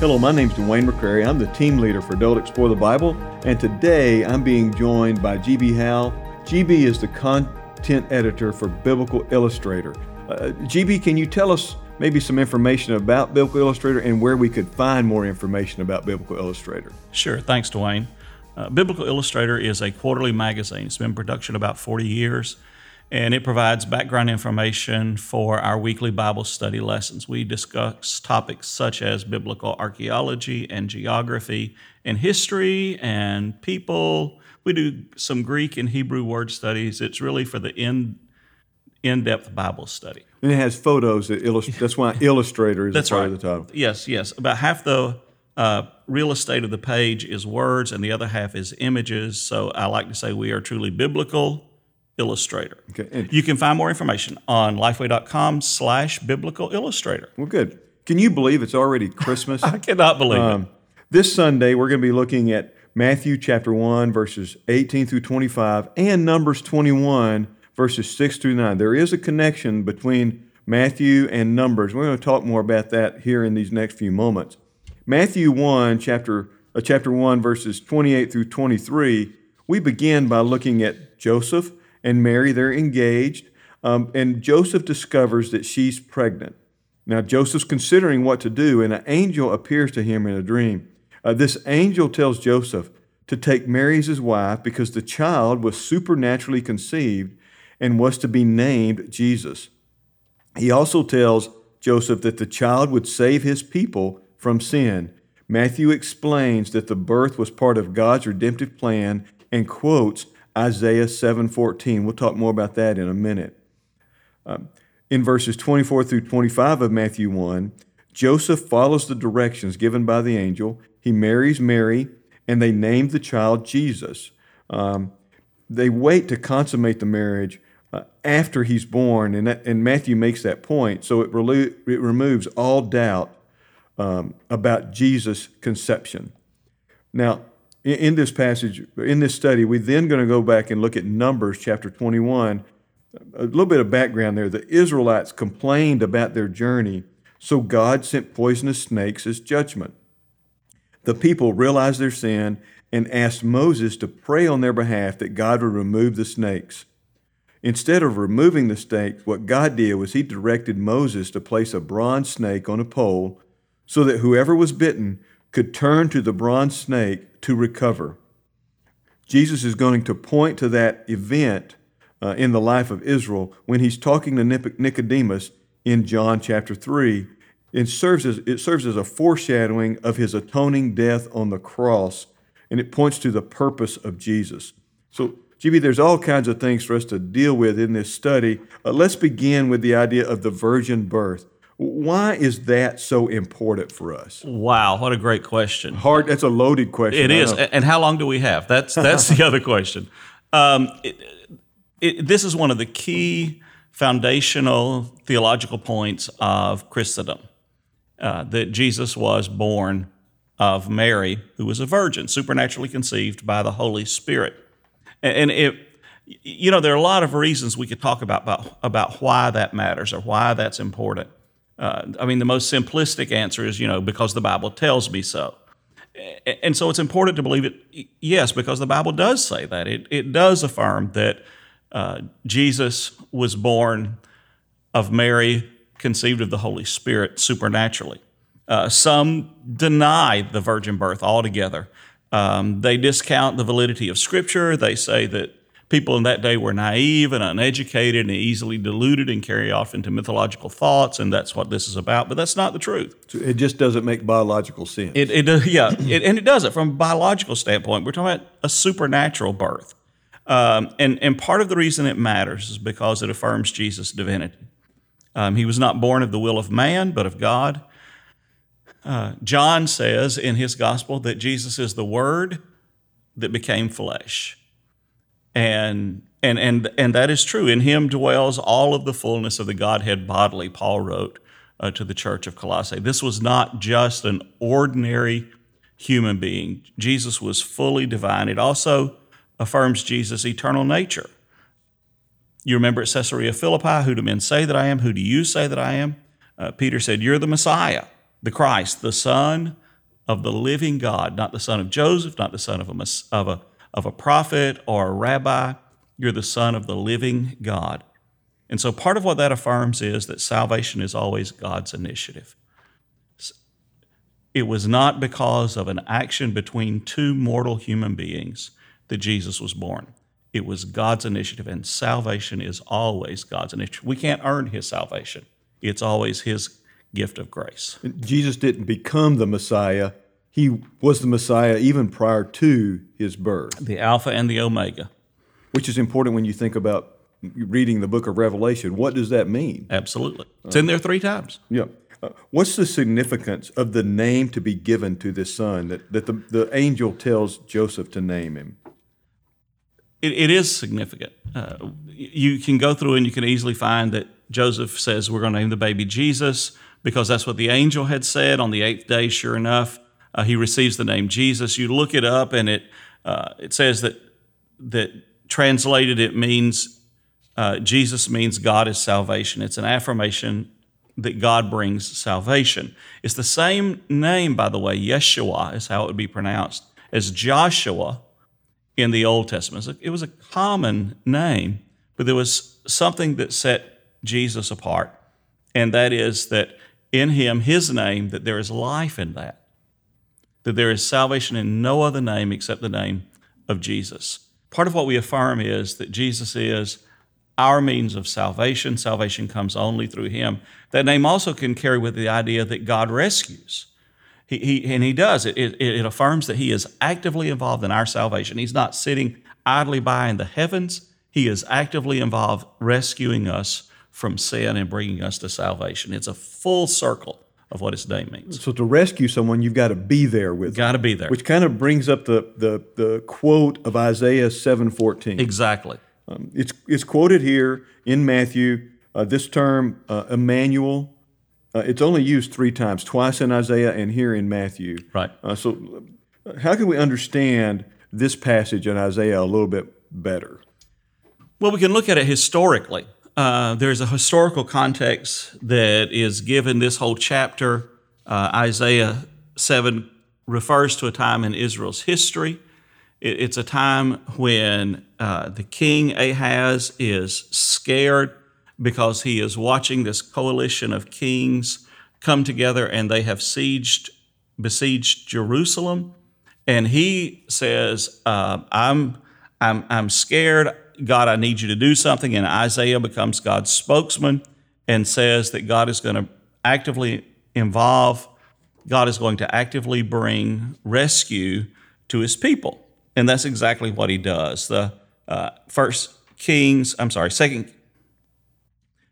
Hello, my name is Dwayne McCrary. I'm the team leader for Adult Explore the Bible, and today I'm being joined by GB Howell. GB is the content editor for Biblical Illustrator. Uh, GB, can you tell us maybe some information about Biblical Illustrator and where we could find more information about Biblical Illustrator? Sure. Thanks, Dwayne. Uh, Biblical Illustrator is a quarterly magazine. It's been in production about 40 years and it provides background information for our weekly Bible study lessons. We discuss topics such as biblical archaeology and geography and history and people. We do some Greek and Hebrew word studies. It's really for the in in-depth Bible study. And it has photos that illustrate. That's why Illustrator is That's part right. of the title. Yes, yes. About half the uh, real estate of the page is words, and the other half is images. So I like to say we are truly biblical illustrator. Okay. And, You can find more information on lifeway.com slash biblical illustrator. well, good. Can you believe it's already Christmas? I cannot believe Um, this Sunday, we're going to be looking at Matthew chapter 1, verses 18 through 25, and Numbers 21, verses 6 through 9. There is a connection between Matthew and Numbers. We're going to talk more about that here in these next few moments. Matthew 1, chapter, uh, chapter 1, verses 28 through 23, we begin by looking at Joseph and Mary. They're engaged, um, and Joseph discovers that she's pregnant. Now, Joseph's considering what to do, and an angel appears to him in a dream. Uh, this angel tells Joseph to take Mary as his wife because the child was supernaturally conceived and was to be named Jesus. He also tells Joseph that the child would save his people from sin. Matthew explains that the birth was part of God's redemptive plan and quotes Isaiah 7:14. We'll talk more about that in a minute. Um, in verses 24 through 25 of Matthew 1, Joseph follows the directions given by the angel. He marries Mary, and they name the child Jesus. Um, they wait to consummate the marriage uh, after he's born, and, that, and Matthew makes that point. So it, relo- it removes all doubt um, about Jesus' conception. Now, in, this passage, in this study, we're then going to go back and look at Numbers chapter 21. A little bit of background there. The Israelites complained about their journey, so God sent poisonous snakes as judgment. The people realized their sin and asked Moses to pray on their behalf that God would remove the snakes. Instead of removing the snakes, what God did was He directed Moses to place a bronze snake on a pole so that whoever was bitten could turn to the bronze snake to recover. Jesus is going to point to that event uh, in the life of Israel when he's talking to Nicodemus in John chapter 3. It serves, as, it serves as a foreshadowing of his atoning death on the cross, and it points to the purpose of Jesus. So, GB, there's all kinds of things for us to deal with in this study. Uh, let's begin with the idea of the virgin birth. Why is that so important for us? Wow, what a great question. Hard. That's a loaded question. It I is. know. And how long do we have? That's that's the other question. Um, it, it, this is one of the key foundational theological points of Christendom uh, that Jesus was born of Mary, who was a virgin, supernaturally conceived by the Holy Spirit. And, and it, you know, there are a lot of reasons we could talk about, about, about why that matters or why that's important. Uh, I mean, the most simplistic answer is, you know, because the Bible tells me so. And so it's important to believe it, yes, because the Bible does say that. It, it does affirm that uh, Jesus was born of Mary, conceived of the Holy Spirit supernaturally. Uh, some deny the virgin birth altogether. Um, they discount the validity of Scripture. They say that people in that day were naive and uneducated and easily deluded and carry off into mythological thoughts, and that's what this is about. But that's not the truth. it just doesn't make biological sense. It, it does, yeah, it, and it does it from a biological standpoint. We're talking about a supernatural birth, um, and and part of the reason it matters is because it affirms Jesus' divinity. Um, he was not born of the will of man, but of God. Uh, John says in his gospel that Jesus is the Word that became flesh, and and and and that is true. In Him dwells all of the fullness of the Godhead bodily. Paul wrote uh, to the church of Colossae. This was not just an ordinary human being. Jesus was fully divine. It also affirms Jesus' eternal nature. You remember at Caesarea Philippi, who do men say that I am? Who do you say that I am? Uh, Peter said, You're the Messiah, the Christ, the Son of the living God, not the son of Joseph, not the son of a, of a, of a prophet or a rabbi. You're the son of the living God. And so part of what that affirms is that salvation is always God's initiative. It was not because of an action between two mortal human beings that Jesus was born. It was God's initiative, and salvation is always God's initiative. We can't earn His salvation, it's always His gift of grace. Jesus didn't become the Messiah, He was the Messiah even prior to His birth. The Alpha and the Omega. Which is important when you think about reading the book of Revelation. What does that mean? Absolutely. It's in there three times. Yeah. Uh, what's the significance of the name to be given to this son that, that the, the angel tells Joseph to name him? It, it is significant. Uh, you can go through and you can easily find that Joseph says, We're going to name the baby Jesus because that's what the angel had said on the eighth day. Sure enough, uh, he receives the name Jesus. You look it up and it, uh, it says that, that translated it means uh, Jesus means God is salvation. It's an affirmation that God brings salvation. It's the same name, by the way, Yeshua is how it would be pronounced, as Joshua in the Old Testament. It was a common name, but there was something that set Jesus apart, and that is that in him, his name, that there is life in that, that there is salvation in no other name except the name of Jesus. Part of what we affirm is that Jesus is our means of salvation. Salvation comes only through him. That name also can carry with the idea that God rescues. He, he, and he does. It, it, it affirms that he is actively involved in our salvation. He's not sitting idly by in the heavens. He is actively involved rescuing us from sin and bringing us to salvation. It's a full circle of what his name means. So to rescue someone, you've got to be there with. Got to be there. Which kind of brings up the the, the quote of Isaiah seven fourteen. Exactly. Um, it's, it's quoted here in Matthew. Uh, this term, uh, Emmanuel, uh, it's only used three times, twice in Isaiah and here in Matthew. Right. Uh, so, uh, how can we understand this passage in Isaiah a little bit better? Well, we can look at it historically. Uh, there's a historical context that is given this whole chapter. Isaiah 7 refers to a time in Israel's history it's a time when uh, the king Ahaz is scared because he is watching this coalition of kings come together and they have sieged, besieged Jerusalem. And he says, uh, I'm, I'm, I'm scared. God, I need you to do something. And Isaiah becomes God's spokesman and says that God is going to actively involve, God is going to actively bring rescue to his people. And that's exactly what he does. The uh, first Kings, I'm sorry, second,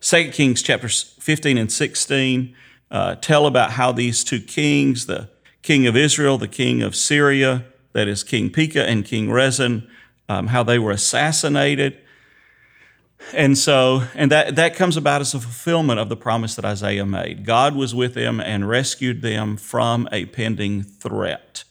second Kings chapters 15 and 16 uh, tell about how these two kings, the king of Israel, the king of Syria, that is King Pekah and King Rezin, um, how they were assassinated. And so, and that, that comes about as a fulfillment of the promise that Isaiah made. God was with them and rescued them from a pending threat.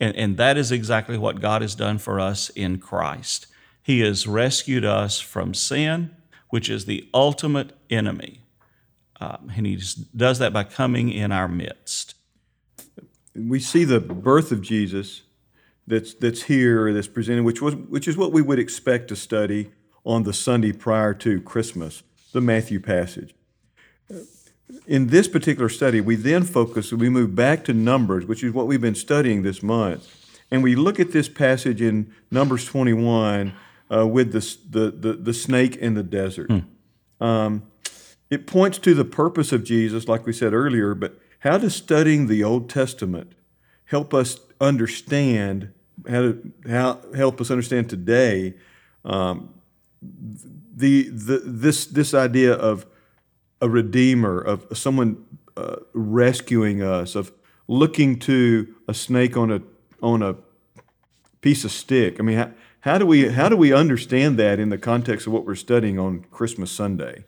And, and that is exactly what God has done for us in Christ. He has rescued us from sin, which is the ultimate enemy. Um, and He does that by coming in our midst. We see the birth of Jesus that's, that's here, that's presented, which, was, which is what we would expect to study on the Sunday prior to Christmas, the Matthew passage in this particular study, we then focus, we move back to Numbers, which is what we've been studying this month. And we look at this passage in Numbers 21 uh, with the, the, the, the, snake in the desert. Hmm. Um, it points to the purpose of Jesus, like we said earlier, but how does studying the Old Testament help us understand, how, to, how help us understand today um, the, the, this, this idea of a redeemer, of someone uh, rescuing us, of looking to a snake on a on a piece of stick. I mean, how, how do we how do we understand that in the context of what we're studying on Christmas Sunday?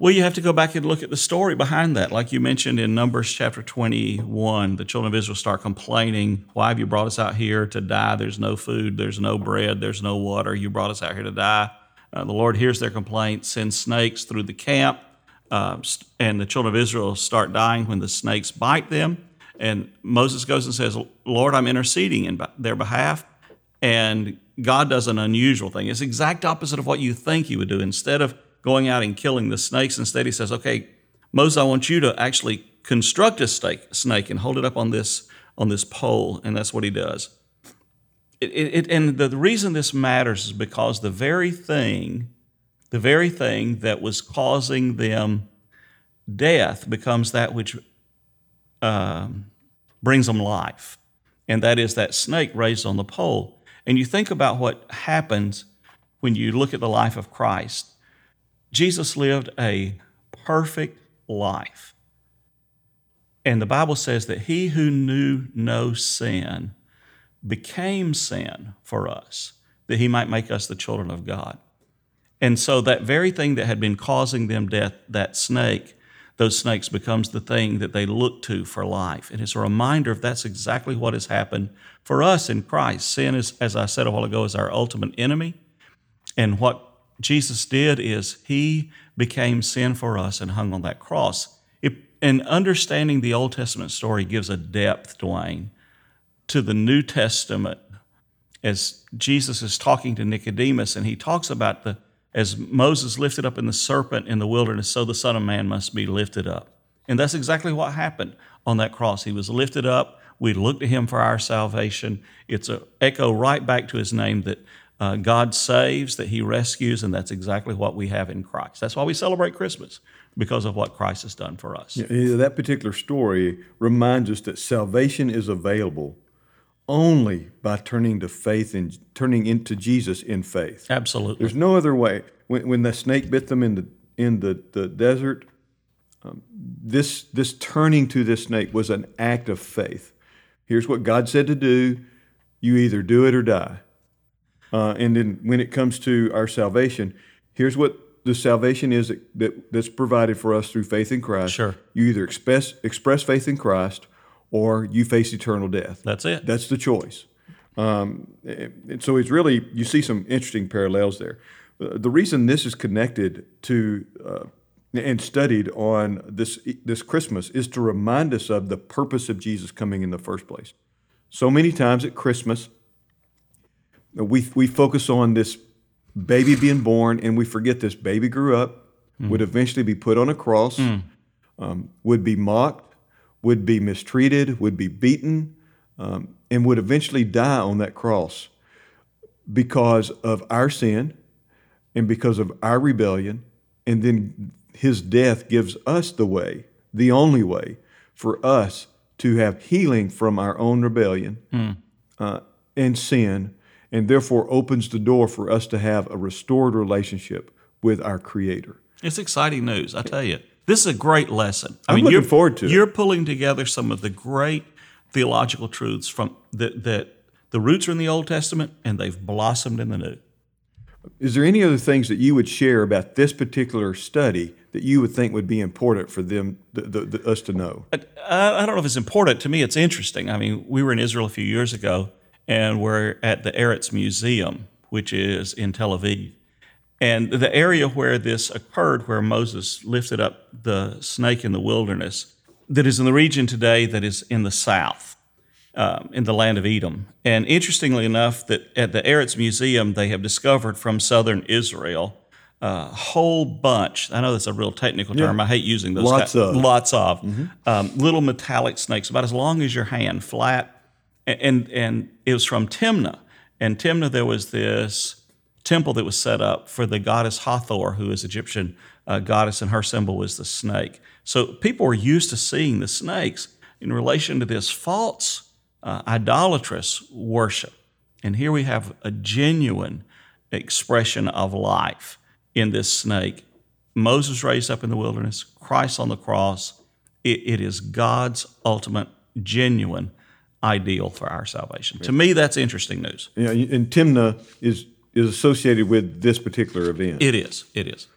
Well, you have to go back and look at the story behind that. Like you mentioned in Numbers chapter 21, the children of Israel start complaining, Why have you brought us out here to die? There's no food, there's no bread, there's no water. You brought us out here to die. Uh, the Lord hears their complaint, sends snakes through the camp, uh, and the children of Israel start dying when the snakes bite them. And Moses goes and says, Lord, I'm interceding in their behalf. And God does an unusual thing. It's the exact opposite of what you think he would do. Instead of going out and killing the snakes, instead he says, Okay, Moses, I want you to actually construct a snake and hold it up on this on this pole, and that's what he does. It, it, and the reason this matters is because the very thing, the very thing that was causing them death becomes that which um, brings them life, and that is that snake raised on the pole. And you think about what happens when you look at the life of Christ. Jesus lived a perfect life. And the Bible says that he who knew no sin became sin for us, that he might make us the children of God. And so that very thing that had been causing them death, that snake, those snakes becomes the thing that they look to for life. And it's a reminder of that's exactly what has happened for us in Christ. Sin is, as I said a while ago, is our ultimate enemy. And what Jesus did is he became sin for us and hung on that cross. It, and understanding the Old Testament story gives a depth, Dwayne, to the New Testament as Jesus is talking to Nicodemus and he talks about the as Moses lifted up in the serpent in the wilderness, so the Son of Man must be lifted up. And that's exactly what happened on that cross. He was lifted up. We look to him for our salvation. It's an echo right back to his name that uh, God saves, that he rescues, and that's exactly what we have in Christ. That's why we celebrate Christmas, because of what Christ has done for us. Yeah, that particular story reminds us that salvation is available only by turning to faith and turning into Jesus in faith. Absolutely. There's no other way. When, when the snake bit them in the in the, the desert, um, this this turning to this snake was an act of faith. Here's what God said to do. You either do it or die. Uh, and then when it comes to our salvation, here's what the salvation is that, that, that's provided for us through faith in Christ. Sure. You either express express faith in Christ or you face eternal death. That's it. That's the choice. Um, and so it's really, you see some interesting parallels there. Uh, the reason this is connected to uh, and studied on this, this Christmas is to remind us of the purpose of Jesus coming in the first place. So many times at Christmas, we, we focus on this baby being born and we forget this baby grew up, mm. would eventually be put on a cross, mm. um, would be mocked, would be mistreated, would be beaten, um, and would eventually die on that cross because of our sin and because of our rebellion. And then his death gives us the way, the only way for us to have healing from our own rebellion mm. uh, and sin, and therefore opens the door for us to have a restored relationship with our Creator. It's exciting news, I tell you. This is a great lesson. I am mean, looking forward to it. You're pulling together some of the great theological truths from that, that the roots are in the Old Testament and they've blossomed in the New. Is there any other things that you would share about this particular study that you would think would be important for them, the, the, the, us to know? I, I, don't know if it's important. To me, it's interesting. I mean, we were in Israel a few years ago, and we're at the Eretz Museum, which is in Tel Aviv. And the area where this occurred, where Moses lifted up the snake in the wilderness, that is in the region today that is in the south, um, in the land of Edom. And interestingly enough, that at the Eretz Museum, they have discovered from southern Israel a whole bunch. I know that's a real technical term. Yeah. I hate using those. Lots of. Lots of mm-hmm. um, little metallic snakes, about as long as your hand, flat. And, and, it was from Timnah. And Timnah, there was this temple that was set up for the goddess Hathor, who is Egyptian uh, goddess, and her symbol was the snake. So people were used to seeing the snakes in relation to this false, uh, idolatrous worship. And here we have a genuine expression of life in this snake. Moses raised up in the wilderness, Christ on the cross. it, it is God's ultimate, genuine ideal for our salvation. To me, that's interesting news. Yeah, and Timnah is is associated with this particular event. It is. It is.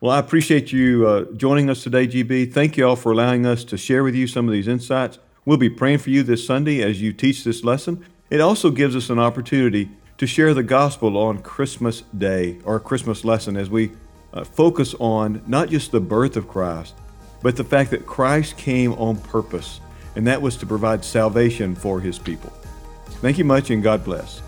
Well, I appreciate you uh, joining us today, GB. Thank you all for allowing us to share with you some of these insights. We'll be praying for you this Sunday as you teach this lesson. It also gives us an opportunity to share the gospel on Christmas Day or Christmas lesson as we uh, focus on not just the birth of Christ, but the fact that Christ came on purpose and that was to provide salvation for his people. Thank you much, and God bless.